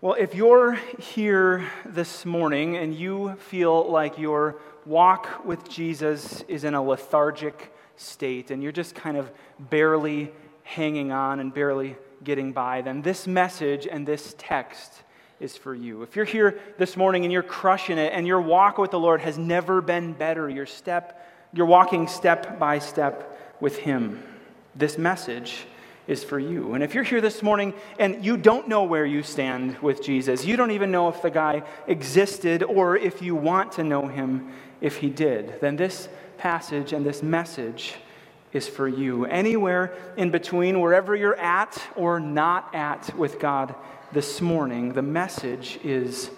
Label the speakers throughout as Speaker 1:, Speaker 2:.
Speaker 1: Well, if you're here this morning and you feel like your walk with Jesus is in a lethargic state and you're just kind of barely hanging on and barely getting by, then this message and this text is for you. If you're here this morning and you're crushing it and your walk with the Lord has never been better, your step, you're walking step by step with Him, this message is for you. And if you're here this morning and you don't know where you stand with Jesus, you don't even know if the guy existed or if you want to know him if he did, then this passage and this message is for you. Anywhere in between, wherever you're at or not at with God this morning, the message is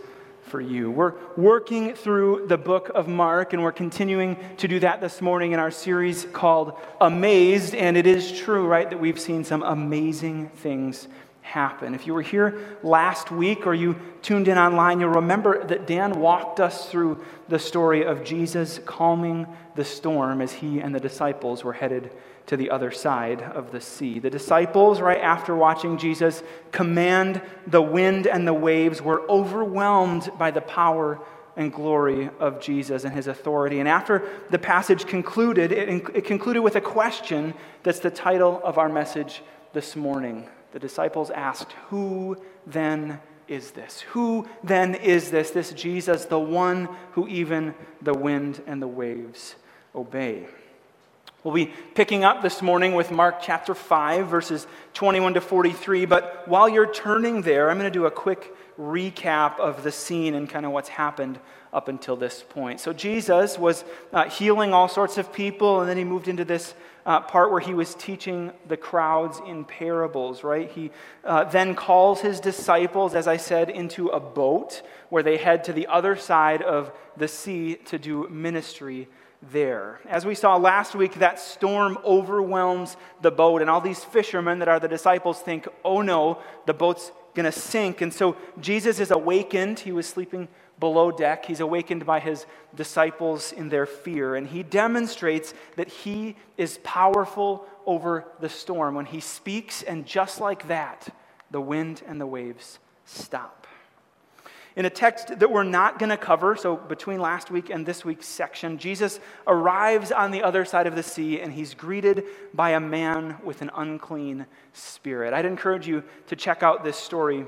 Speaker 1: for you. We're working through the book of Mark, and we're continuing to do that this morning in our series called Amazed. And it is true, right, that we've seen some amazing things happen. If you were here last week or you tuned in online, you'll remember that Dan walked us through the story of Jesus calming the storm as he and the disciples were headed to the other side of the sea. The disciples, right after watching Jesus command the wind and the waves, were overwhelmed by the power and glory of Jesus and his authority. And after the passage concluded, it, it concluded with a question that's the title of our message this morning. The disciples asked, Who then is this? Who then is this? This Jesus, the one who even the wind and the waves obey. We'll be picking up this morning with Mark chapter 5, verses 21 to 43. But while you're turning there, I'm going to do a quick recap of the scene and kind of what's happened up until this point. So, Jesus was uh, healing all sorts of people, and then he moved into this uh, part where he was teaching the crowds in parables, right? He uh, then calls his disciples, as I said, into a boat where they head to the other side of the sea to do ministry there. As we saw last week, that storm overwhelms the boat, and all these fishermen that are the disciples think, oh no, the boat's going to sink. And so Jesus is awakened. He was sleeping below deck. He's awakened by his disciples in their fear, and he demonstrates that he is powerful over the storm when he speaks, and just like that, the wind and the waves stop in a text that we're not going to cover. So, between last week and this week's section, Jesus arrives on the other side of the sea and he's greeted by a man with an unclean spirit. I'd encourage you to check out this story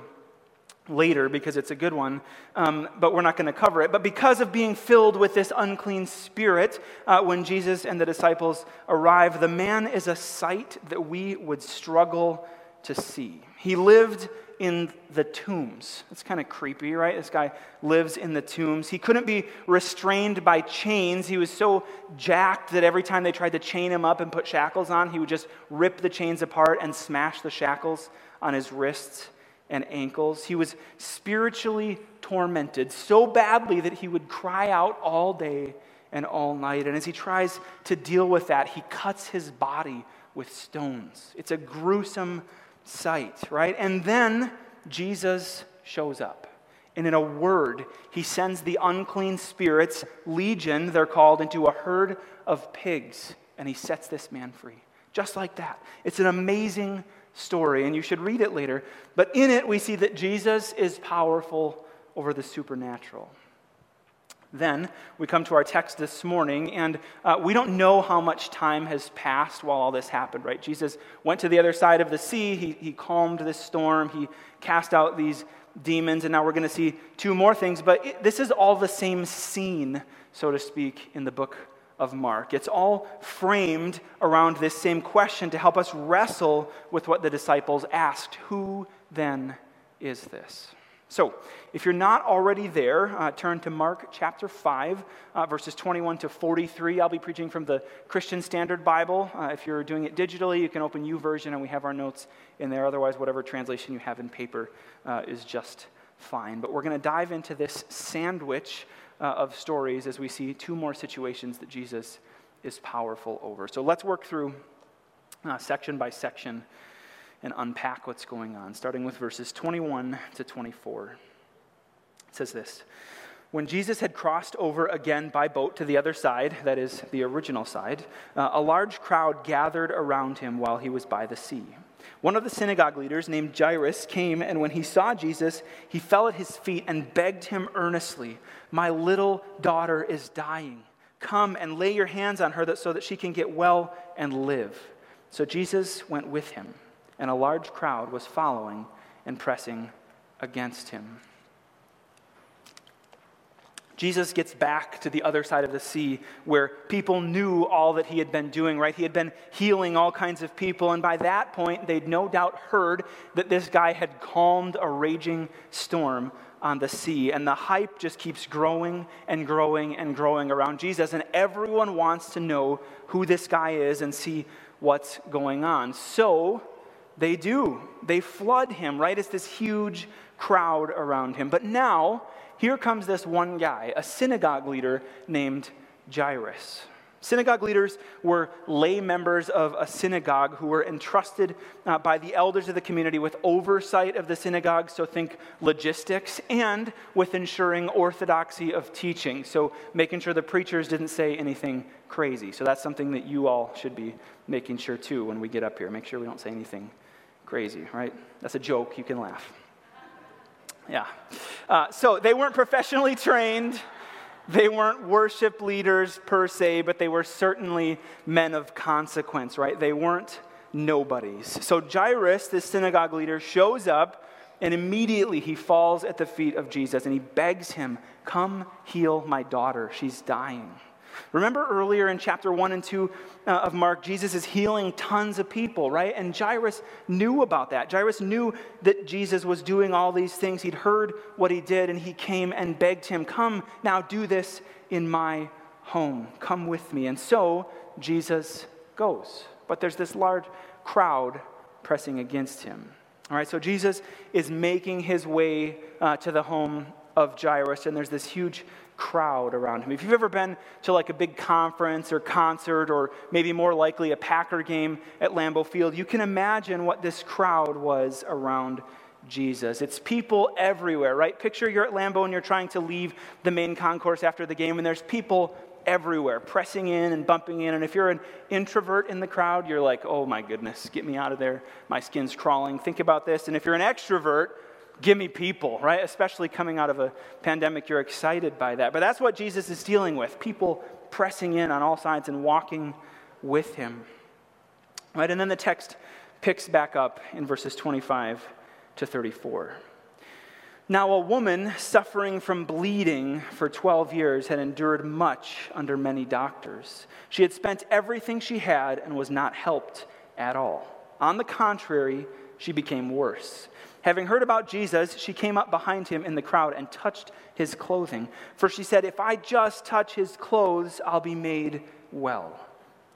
Speaker 1: later because it's a good one, um, but we're not going to cover it. But because of being filled with this unclean spirit, uh, when Jesus and the disciples arrive, the man is a sight that we would struggle to see. He lived in the tombs. It's kind of creepy, right? This guy lives in the tombs. He couldn't be restrained by chains. He was so jacked that every time they tried to chain him up and put shackles on, he would just rip the chains apart and smash the shackles on his wrists and ankles. He was spiritually tormented so badly that he would cry out all day and all night. And as he tries to deal with that, he cuts his body with stones. It's a gruesome sight, right? And then Jesus shows up. And in a word, he sends the unclean spirits, legion, they're called, into a herd of pigs, and he sets this man free. Just like that. It's an amazing story, and you should read it later. But in it, we see that Jesus is powerful over the supernatural. Then we come to our text this morning, and uh, we don't know how much time has passed while all this happened, right? Jesus went to the other side of the sea, he, he calmed this storm, he cast out these demons, and now we're going to see two more things. But it, this is all the same scene, so to speak, in the book of Mark. It's all framed around this same question to help us wrestle with what the disciples asked Who then is this? So, if you're not already there, uh, turn to Mark chapter 5, uh, verses 21 to 43. I'll be preaching from the Christian Standard Bible. Uh, if you're doing it digitally, you can open Version, and we have our notes in there. Otherwise, whatever translation you have in paper uh, is just fine. But we're going to dive into this sandwich uh, of stories as we see two more situations that Jesus is powerful over. So, let's work through uh, section by section and unpack what's going on, starting with verses 21 to 24. It says this When Jesus had crossed over again by boat to the other side, that is, the original side, uh, a large crowd gathered around him while he was by the sea. One of the synagogue leaders, named Jairus, came, and when he saw Jesus, he fell at his feet and begged him earnestly, My little daughter is dying. Come and lay your hands on her so that she can get well and live. So Jesus went with him, and a large crowd was following and pressing against him. Jesus gets back to the other side of the sea where people knew all that he had been doing, right? He had been healing all kinds of people, and by that point, they'd no doubt heard that this guy had calmed a raging storm on the sea. And the hype just keeps growing and growing and growing around Jesus, and everyone wants to know who this guy is and see what's going on. So they do. They flood him, right? It's this huge crowd around him. But now, here comes this one guy, a synagogue leader named Jairus. Synagogue leaders were lay members of a synagogue who were entrusted uh, by the elders of the community with oversight of the synagogue, so think logistics, and with ensuring orthodoxy of teaching, so making sure the preachers didn't say anything crazy. So that's something that you all should be making sure too when we get up here. Make sure we don't say anything crazy, right? That's a joke, you can laugh. Yeah. Uh, so they weren't professionally trained. They weren't worship leaders per se, but they were certainly men of consequence, right? They weren't nobodies. So Jairus, this synagogue leader, shows up and immediately he falls at the feet of Jesus and he begs him, Come heal my daughter. She's dying. Remember earlier in chapter 1 and 2 uh, of Mark, Jesus is healing tons of people, right? And Jairus knew about that. Jairus knew that Jesus was doing all these things. He'd heard what he did, and he came and begged him, Come now, do this in my home. Come with me. And so Jesus goes. But there's this large crowd pressing against him. All right, so Jesus is making his way uh, to the home of Jairus, and there's this huge crowd around him. If you've ever been to like a big conference or concert or maybe more likely a Packer game at Lambeau Field, you can imagine what this crowd was around Jesus. It's people everywhere, right? Picture you're at Lambeau and you're trying to leave the main concourse after the game, and there's people everywhere pressing in and bumping in. And if you're an introvert in the crowd, you're like, oh my goodness, get me out of there. My skin's crawling. Think about this. And if you're an extrovert, give me people, right? Especially coming out of a pandemic, you're excited by that. But that's what Jesus is dealing with people pressing in on all sides and walking with him. Right? And then the text picks back up in verses 25 to 34. Now, a woman suffering from bleeding for 12 years had endured much under many doctors. She had spent everything she had and was not helped at all. On the contrary, she became worse. Having heard about Jesus, she came up behind him in the crowd and touched his clothing. For she said, If I just touch his clothes, I'll be made well.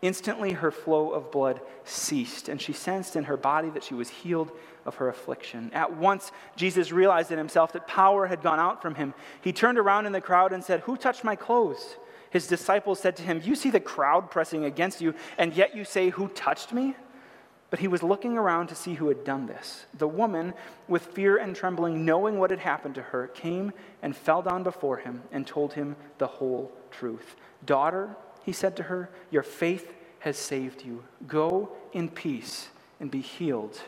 Speaker 1: Instantly, her flow of blood ceased, and she sensed in her body that she was healed of her affliction. At once, Jesus realized in himself that power had gone out from him. He turned around in the crowd and said, Who touched my clothes? His disciples said to him, You see the crowd pressing against you, and yet you say, Who touched me? But he was looking around to see who had done this. The woman, with fear and trembling, knowing what had happened to her, came and fell down before him and told him the whole truth. Daughter, he said to her, your faith has saved you. Go in peace and be healed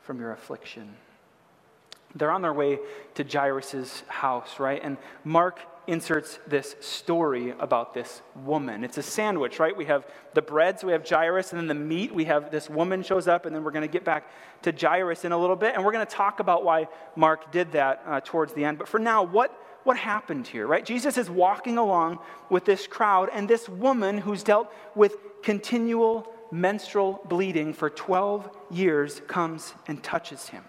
Speaker 1: from your affliction. They're on their way to Jairus' house, right? And Mark inserts this story about this woman. It's a sandwich, right? We have the bread, so we have Jairus, and then the meat, we have this woman shows up, and then we're going to get back to Jairus in a little bit, and we're going to talk about why Mark did that uh, towards the end. But for now, what, what happened here, right? Jesus is walking along with this crowd, and this woman who's dealt with continual menstrual bleeding for 12 years comes and touches him.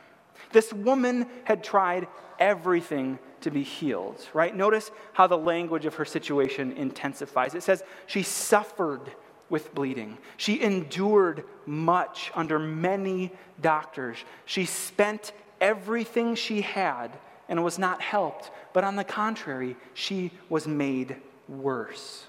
Speaker 1: This woman had tried everything to be healed, right? Notice how the language of her situation intensifies. It says she suffered with bleeding, she endured much under many doctors. She spent everything she had and was not helped, but on the contrary, she was made worse.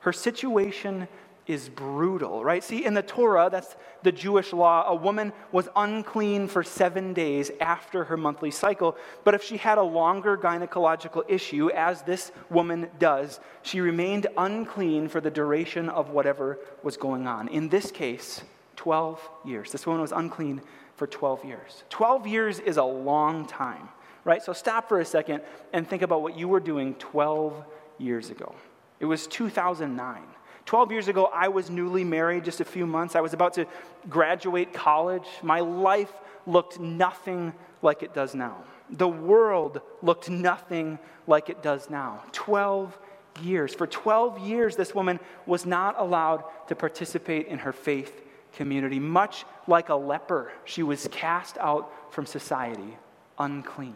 Speaker 1: Her situation is brutal, right? See, in the Torah, that's the Jewish law, a woman was unclean for seven days after her monthly cycle. But if she had a longer gynecological issue, as this woman does, she remained unclean for the duration of whatever was going on. In this case, 12 years. This woman was unclean for 12 years. 12 years is a long time, right? So stop for a second and think about what you were doing 12 years ago. It was 2009. 12 years ago, I was newly married, just a few months. I was about to graduate college. My life looked nothing like it does now. The world looked nothing like it does now. 12 years. For 12 years, this woman was not allowed to participate in her faith community. Much like a leper, she was cast out from society, unclean.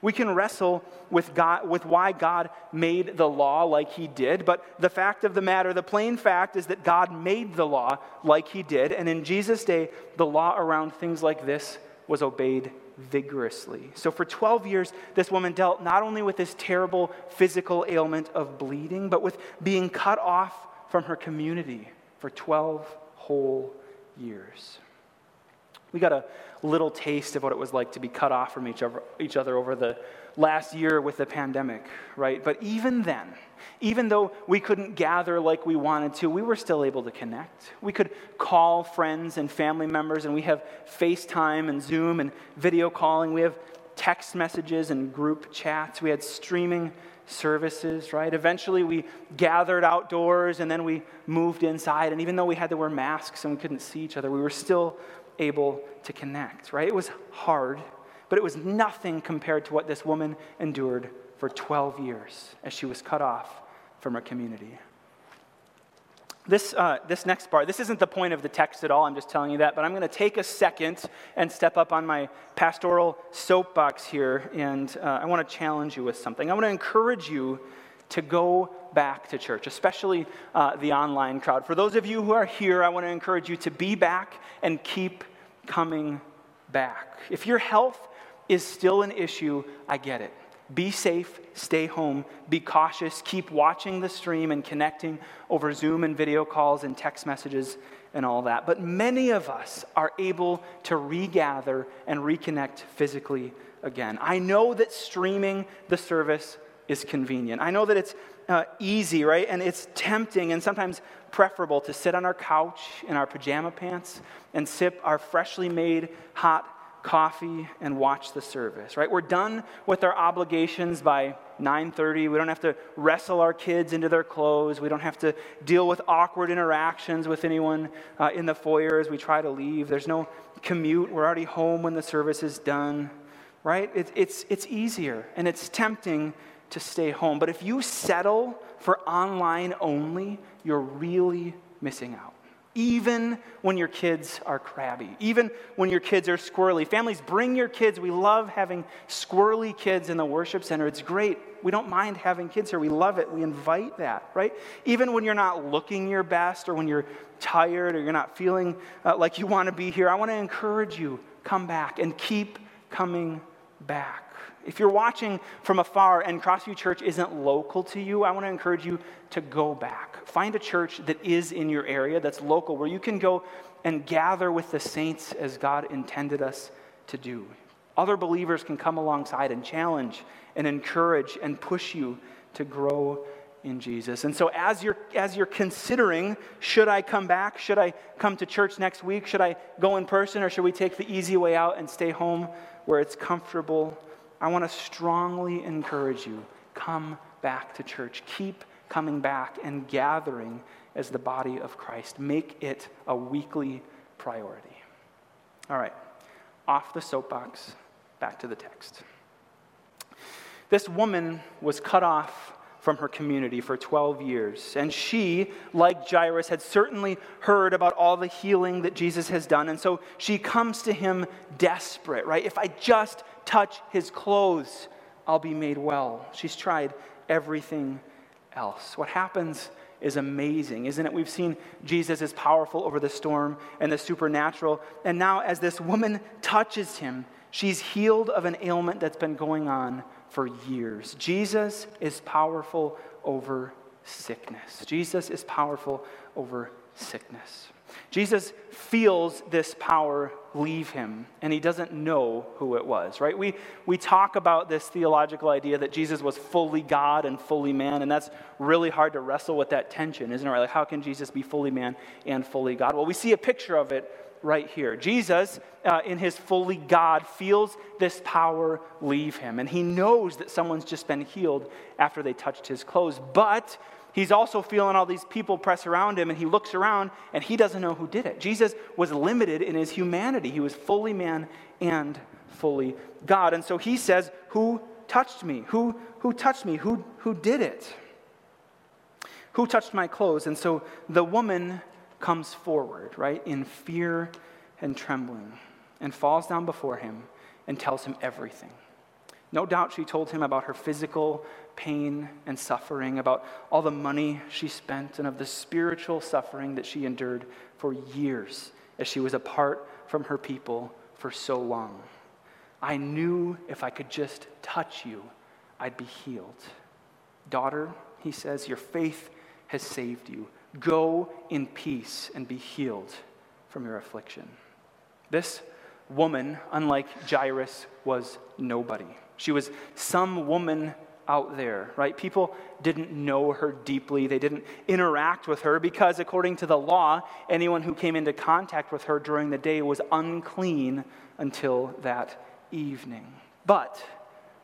Speaker 1: We can wrestle with, God, with why God made the law like he did, but the fact of the matter, the plain fact, is that God made the law like he did, and in Jesus' day, the law around things like this was obeyed vigorously. So for 12 years, this woman dealt not only with this terrible physical ailment of bleeding, but with being cut off from her community for 12 whole years. We got a little taste of what it was like to be cut off from each other, each other over the last year with the pandemic, right? But even then, even though we couldn't gather like we wanted to, we were still able to connect. We could call friends and family members, and we have FaceTime and Zoom and video calling. We have text messages and group chats. We had streaming services, right? Eventually, we gathered outdoors and then we moved inside. And even though we had to wear masks and we couldn't see each other, we were still able to connect, right? It was hard, but it was nothing compared to what this woman endured for 12 years as she was cut off from her community. This, uh, this next part, this isn't the point of the text at all, I'm just telling you that, but I'm going to take a second and step up on my pastoral soapbox here, and uh, I want to challenge you with something. I want to encourage you to go back to church, especially uh, the online crowd. For those of you who are here, I want to encourage you to be back and keep coming back. If your health is still an issue, I get it. Be safe, stay home, be cautious, keep watching the stream and connecting over Zoom and video calls and text messages and all that. But many of us are able to regather and reconnect physically again. I know that streaming the service is convenient. I know that it's uh, easy, right? And it's tempting and sometimes preferable to sit on our couch in our pajama pants and sip our freshly made hot coffee and watch the service right? We're done with our obligations by 9.30 we don't have to wrestle our kids into their clothes. We don't have to deal with awkward interactions with anyone uh, in the foyer as we try to leave. There's no commute. We're already home when the service is done right? It, it's, it's easier and it's tempting to stay home but if you settle for online only you're really missing out even when your kids are crabby, even when your kids are squirrely. Families, bring your kids. We love having squirrely kids in the worship center. It's great. We don't mind having kids here. We love it. We invite that, right? Even when you're not looking your best or when you're tired or you're not feeling uh, like you want to be here, I want to encourage you come back and keep coming back. If you're watching from afar and Crossview Church isn't local to you, I want to encourage you to go back. Find a church that is in your area, that's local, where you can go and gather with the saints as God intended us to do. Other believers can come alongside and challenge and encourage and push you to grow in Jesus. And so as you're as you're considering should I come back? Should I come to church next week? Should I go in person or should we take the easy way out and stay home where it's comfortable? I want to strongly encourage you come back to church. Keep coming back and gathering as the body of Christ. Make it a weekly priority. All right, off the soapbox, back to the text. This woman was cut off from her community for 12 years. And she, like Jairus, had certainly heard about all the healing that Jesus has done. And so she comes to him desperate, right? If I just touch his clothes, I'll be made well. She's tried everything else. What happens is amazing, isn't it? We've seen Jesus is powerful over the storm and the supernatural. And now, as this woman touches him, she's healed of an ailment that's been going on for years. Jesus is powerful over sickness. Jesus is powerful over sickness. Jesus feels this power leave him, and he doesn't know who it was, right? We, we talk about this theological idea that Jesus was fully God and fully man, and that's really hard to wrestle with that tension, isn't it? Like, how can Jesus be fully man and fully God? Well, we see a picture of it right here. Jesus, uh, in his fully God, feels this power leave him, and he knows that someone's just been healed after they touched his clothes. But he's also feeling all these people press around him, and he looks around and he doesn't know who did it. Jesus was limited in his humanity, he was fully man and fully God. And so he says, Who touched me? Who, who touched me? Who, who did it? Who touched my clothes? And so the woman comes forward, right, in fear and trembling, and falls down before him and tells him everything. No doubt she told him about her physical pain and suffering, about all the money she spent, and of the spiritual suffering that she endured for years as she was apart from her people for so long. I knew if I could just touch you, I'd be healed. Daughter, he says, your faith has saved you. Go in peace and be healed from your affliction. This woman, unlike Jairus, was nobody. She was some woman out there, right? People didn't know her deeply. They didn't interact with her because, according to the law, anyone who came into contact with her during the day was unclean until that evening. But,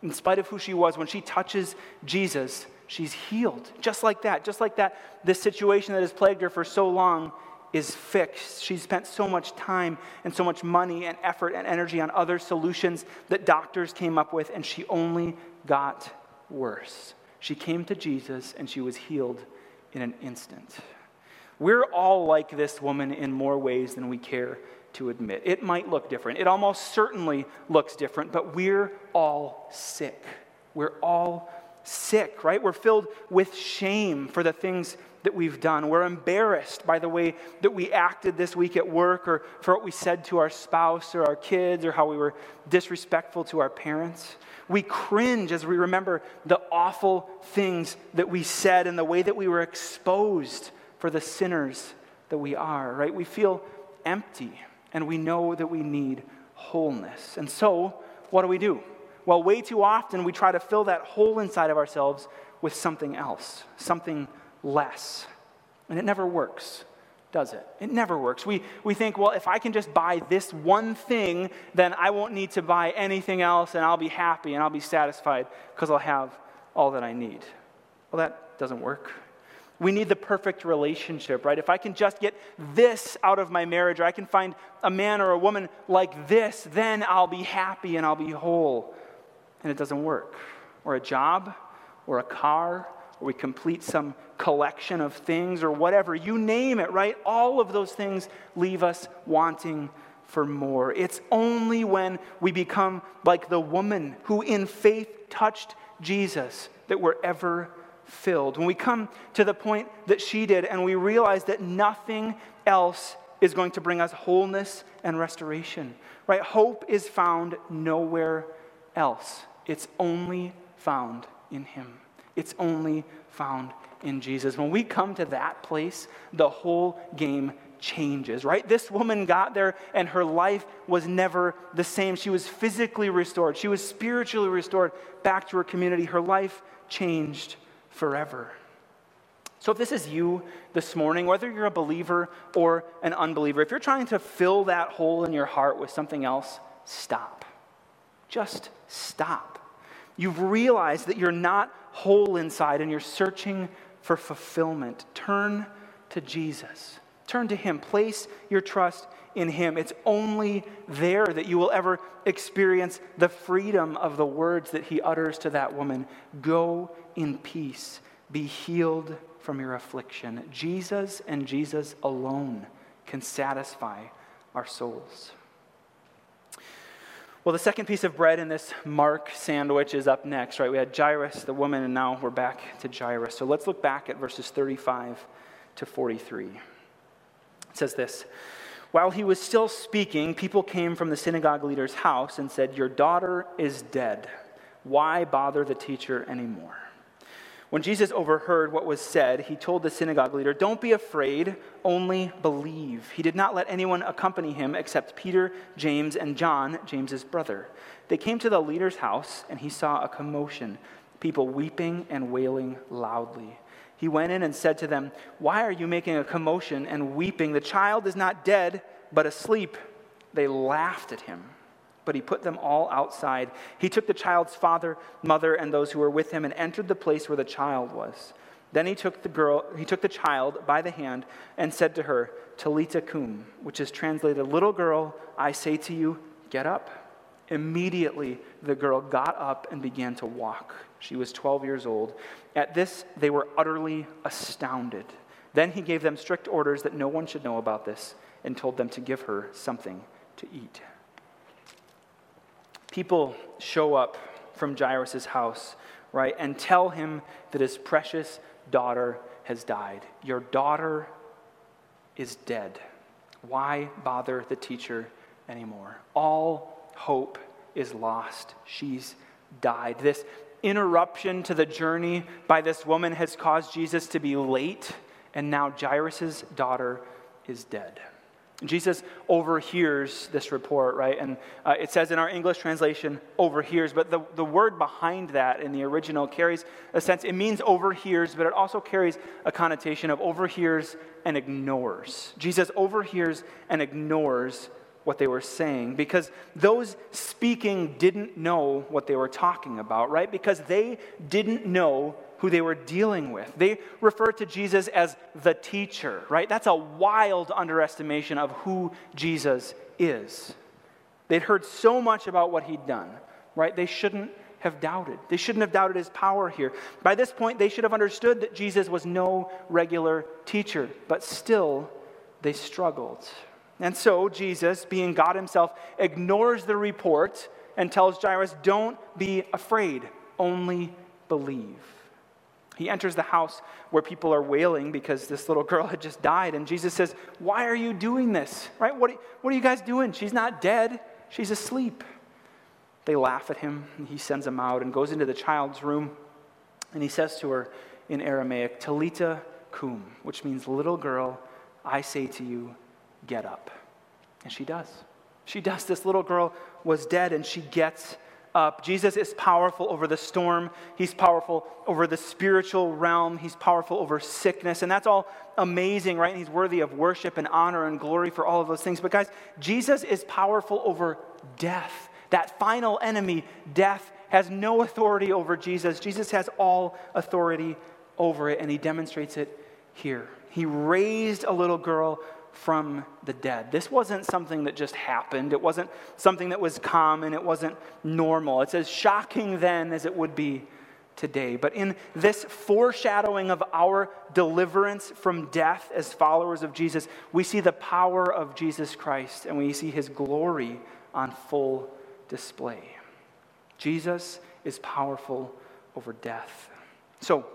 Speaker 1: in spite of who she was, when she touches Jesus, she's healed. Just like that, just like that, this situation that has plagued her for so long is fixed. She's spent so much time and so much money and effort and energy on other solutions that doctors came up with, and she only got worse. She came to Jesus and she was healed in an instant. We're all like this woman in more ways than we care to admit. It might look different. It almost certainly looks different, but we're all sick. We're all sick, right? We're filled with shame for the things that we've done. We're embarrassed by the way that we acted this week at work or for what we said to our spouse or our kids or how we were disrespectful to our parents. We cringe as we remember the awful things that we said and the way that we were exposed for the sinners that we are, right? We feel empty and we know that we need wholeness. And so, what do we do? Well, way too often we try to fill that hole inside of ourselves with something else, something less. And it never works, does it? It never works. We, we think, well, if I can just buy this one thing, then I won't need to buy anything else and I'll be happy and I'll be satisfied because I'll have all that I need. Well, that doesn't work. We need the perfect relationship, right? If I can just get this out of my marriage, or I can find a man or a woman like this, then I'll be happy and I'll be whole. And it doesn't work. Or a job, or a car, or we complete some collection of things, or whatever. You name it, right? All of those things leave us wanting for more. It's only when we become like the woman who in faith touched Jesus that we're ever filled. When we come to the point that she did and we realize that nothing else is going to bring us wholeness and restoration, right? Hope is found nowhere else. It's only found in Him. It's only found in Jesus. When we come to that place, the whole game changes, right? This woman got there and her life was never the same. She was physically restored, she was spiritually restored back to her community. Her life changed forever. So, if this is you this morning, whether you're a believer or an unbeliever, if you're trying to fill that hole in your heart with something else, stop. Just stop. You've realized that you're not whole inside and you're searching for fulfillment. Turn to Jesus. Turn to Him. Place your trust in Him. It's only there that you will ever experience the freedom of the words that He utters to that woman Go in peace. Be healed from your affliction. Jesus and Jesus alone can satisfy our souls. Well, the second piece of bread in this Mark sandwich is up next, right? We had Jairus, the woman, and now we're back to Jairus. So let's look back at verses 35 to 43. It says this While he was still speaking, people came from the synagogue leader's house and said, Your daughter is dead. Why bother the teacher anymore? When Jesus overheard what was said, he told the synagogue leader, Don't be afraid, only believe. He did not let anyone accompany him except Peter, James, and John, James's brother. They came to the leader's house, and he saw a commotion, people weeping and wailing loudly. He went in and said to them, Why are you making a commotion and weeping? The child is not dead, but asleep, they laughed at him. But he put them all outside. He took the child's father, mother, and those who were with him and entered the place where the child was. Then he took the girl, he took the child by the hand and said to her, Talitha koum, which is translated, Little girl, I say to you, get up. Immediately the girl got up and began to walk. She was 12 years old. At this, they were utterly astounded. Then he gave them strict orders that no one should know about this and told them to give her something to eat. People show up from Jairus' house, right, and tell him that his precious daughter has died. Your daughter is dead. Why bother the teacher anymore? All hope is lost. She's died. This interruption to the journey by this woman has caused Jesus to be late, and now Jairus' daughter is dead. Jesus overhears this report, right? And uh, it says in our English translation, overhears, but the, the word behind that in the original carries a sense, it means overhears, but it also carries a connotation of overhears and ignores. Jesus overhears and ignores what they were saying because those speaking didn't know what they were talking about, right? Because they didn't know who they were dealing with. They refer to Jesus as the teacher, right? That's a wild underestimation of who Jesus is. They'd heard so much about what he'd done, right? They shouldn't have doubted. They shouldn't have doubted his power here. By this point, they should have understood that Jesus was no regular teacher, but still, they struggled. And so, Jesus, being God himself, ignores the report and tells Jairus, Don't be afraid, only believe. He enters the house where people are wailing because this little girl had just died. And Jesus says, Why are you doing this? Right? What, what are you guys doing? She's not dead, she's asleep. They laugh at him. He sends them out and goes into the child's room. And he says to her in Aramaic, Talitha koum, which means, Little girl, I say to you, get up. And she does. She does. This little girl was dead and she gets up. Jesus is powerful over the storm. He's powerful over the spiritual realm. He's powerful over sickness. And that's all amazing, right? And he's worthy of worship and honor and glory for all of those things. But guys, Jesus is powerful over death. That final enemy, death, has no authority over Jesus. Jesus has all authority over it, and he demonstrates it here. He raised a little girl from the dead. This wasn't something that just happened. It wasn't something that was common. It wasn't normal. It's as shocking then as it would be today. But in this foreshadowing of our deliverance from death as followers of Jesus, we see the power of Jesus Christ and we see his glory on full display. Jesus is powerful over death. So,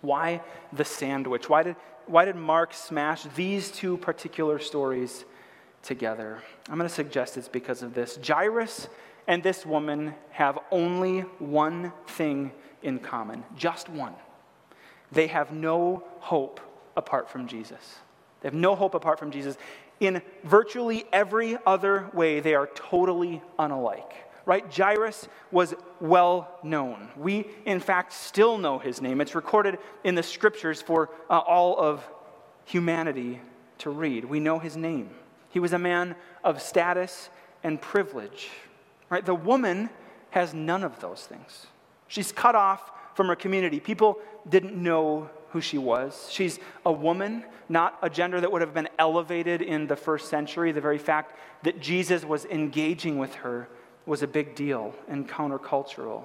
Speaker 1: why the sandwich? Why did why did Mark smash these two particular stories together? I'm going to suggest it's because of this. Jairus and this woman have only one thing in common, just one. They have no hope apart from Jesus. They have no hope apart from Jesus. In virtually every other way, they are totally unalike right? Jairus was well known. We, in fact, still know his name. It's recorded in the scriptures for uh, all of humanity to read. We know his name. He was a man of status and privilege, right? The woman has none of those things. She's cut off from her community. People didn't know who she was. She's a woman, not a gender that would have been elevated in the first century. The very fact that Jesus was engaging with her was a big deal and countercultural.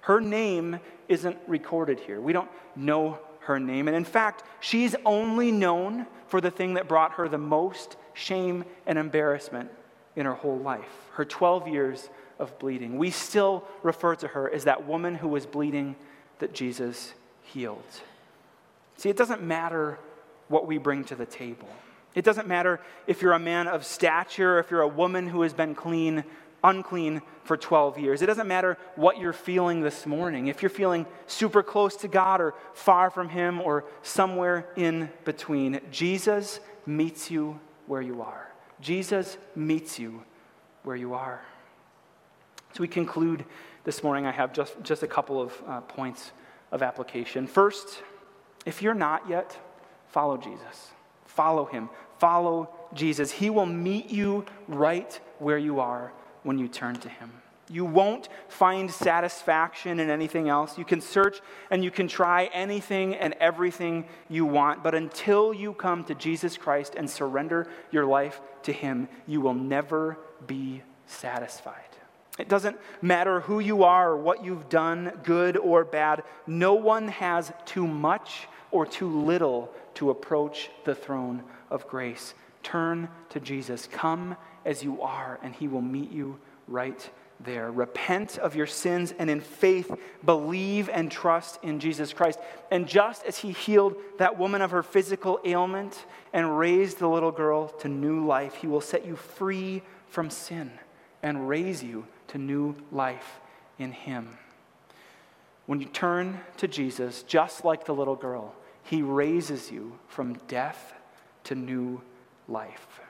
Speaker 1: Her name isn't recorded here. We don't know her name. And in fact, she's only known for the thing that brought her the most shame and embarrassment in her whole life her 12 years of bleeding. We still refer to her as that woman who was bleeding that Jesus healed. See, it doesn't matter what we bring to the table. It doesn't matter if you're a man of stature, if you're a woman who has been clean unclean for 12 years. It doesn't matter what you're feeling this morning. If you're feeling super close to God or far from Him or somewhere in between, Jesus meets you where you are. Jesus meets you where you are. So we conclude this morning. I have just, just a couple of uh, points of application. First, if you're not yet, follow Jesus. Follow Him. Follow Jesus. He will meet you right where you are when you turn to Him. You won't find satisfaction in anything else. You can search and you can try anything and everything you want, but until you come to Jesus Christ and surrender your life to Him, you will never be satisfied. It doesn't matter who you are or what you've done, good or bad. No one has too much or too little to approach the throne of grace. Turn to Jesus. Come as you are, and He will meet you right there. Repent of your sins and in faith believe and trust in Jesus Christ. And just as He healed that woman of her physical ailment and raised the little girl to new life, He will set you free from sin and raise you to new life in Him. When you turn to Jesus, just like the little girl, He raises you from death to new life.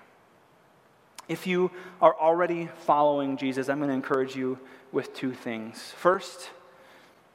Speaker 1: If you are already following Jesus, I'm going to encourage you with two things. First,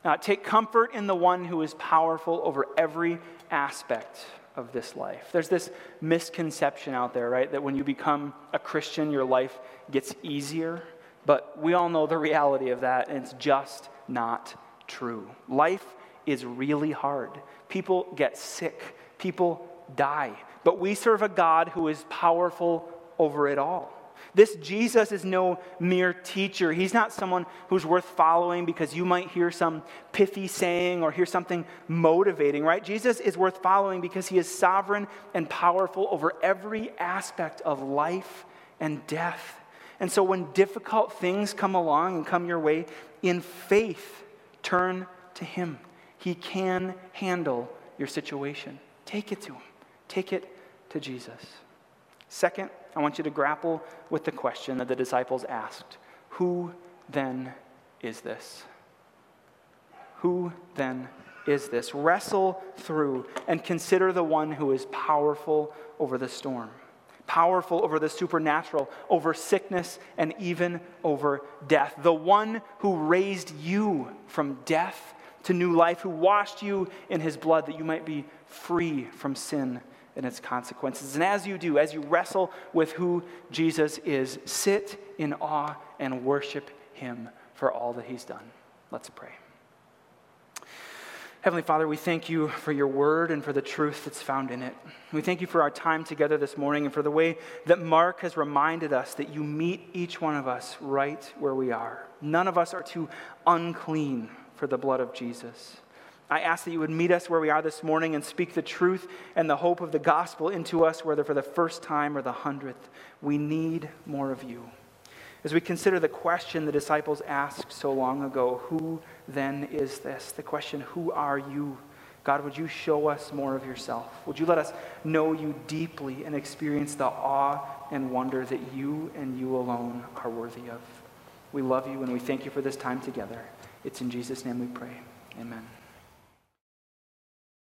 Speaker 1: uh, take comfort in the one who is powerful over every aspect of this life. There's this misconception out there, right, that when you become a Christian, your life gets easier. But we all know the reality of that, and it's just not true. Life is really hard. People get sick, people die. But we serve a God who is powerful over it all. This Jesus is no mere teacher. He's not someone who's worth following because you might hear some pithy saying or hear something motivating, right? Jesus is worth following because he is sovereign and powerful over every aspect of life and death. And so when difficult things come along and come your way, in faith, turn to Him. He can handle your situation. Take it to Him, take it to Jesus. Second, I want you to grapple with the question that the disciples asked Who then is this? Who then is this? Wrestle through and consider the one who is powerful over the storm powerful over the supernatural, over sickness, and even over death. The one who raised you from death to new life, who washed you in his blood that you might be free from sin and its consequences. And as you do, as you wrestle with who Jesus is, sit in awe and worship him for all that he's done. Let's pray. Heavenly Father, we thank you for your word and for the truth that's found in it. We thank you for our time together this morning and for the way that Mark has reminded us that you meet each one of us right where we are. None of us are too unclean for the blood of Jesus. I ask that you would meet us where we are this morning and speak the truth and the hope of the gospel into us, whether for the first time or the hundredth. We need more of you. As we consider the question the disciples asked so long ago, who then is this? The question, who are you? God, would you show us more of yourself? Would you let us know you deeply and experience the awe and wonder that you and you alone are worthy of? We love you and we thank you for this time together. It's in Jesus' name we pray. Amen.